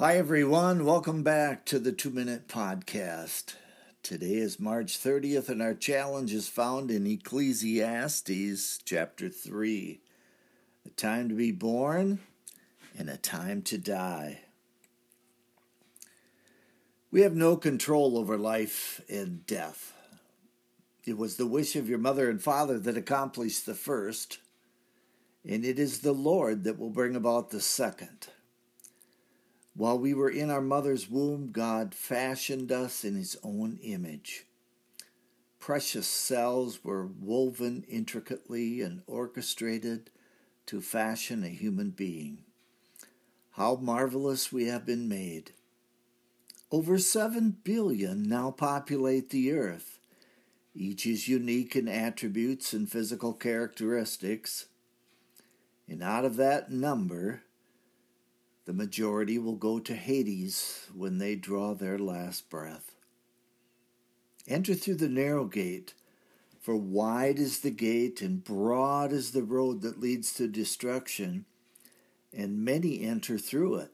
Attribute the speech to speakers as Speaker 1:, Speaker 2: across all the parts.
Speaker 1: Hi, everyone. Welcome back to the Two Minute Podcast. Today is March 30th, and our challenge is found in Ecclesiastes chapter 3 a time to be born and a time to die. We have no control over life and death. It was the wish of your mother and father that accomplished the first, and it is the Lord that will bring about the second. While we were in our mother's womb, God fashioned us in His own image. Precious cells were woven intricately and orchestrated to fashion a human being. How marvelous we have been made! Over 7 billion now populate the earth. Each is unique in attributes and physical characteristics. And out of that number, the majority will go to Hades when they draw their last breath. Enter through the narrow gate, for wide is the gate and broad is the road that leads to destruction, and many enter through it.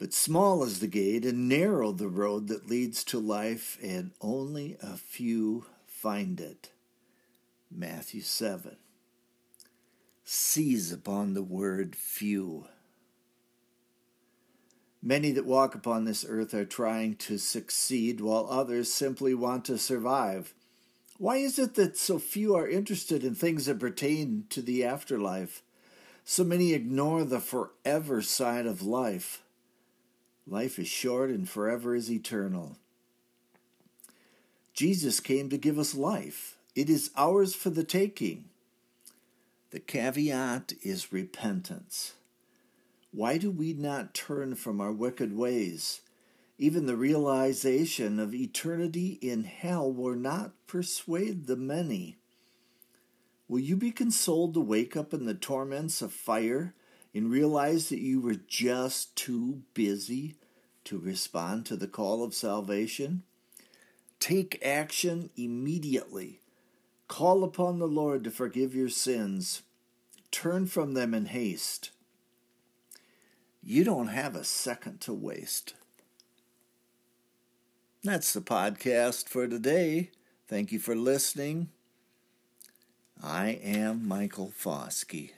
Speaker 1: But small is the gate and narrow the road that leads to life, and only a few find it. Matthew 7 seize upon the word few. Many that walk upon this earth are trying to succeed, while others simply want to survive. Why is it that so few are interested in things that pertain to the afterlife? So many ignore the forever side of life. Life is short and forever is eternal. Jesus came to give us life. It is ours for the taking. The caveat is repentance. Why do we not turn from our wicked ways? Even the realization of eternity in hell will not persuade the many. Will you be consoled to wake up in the torments of fire and realize that you were just too busy to respond to the call of salvation? Take action immediately Call upon the Lord to forgive your sins. Turn from them in haste. You don't have a second to waste. That's the podcast for today. Thank you for listening. I am Michael Foskey.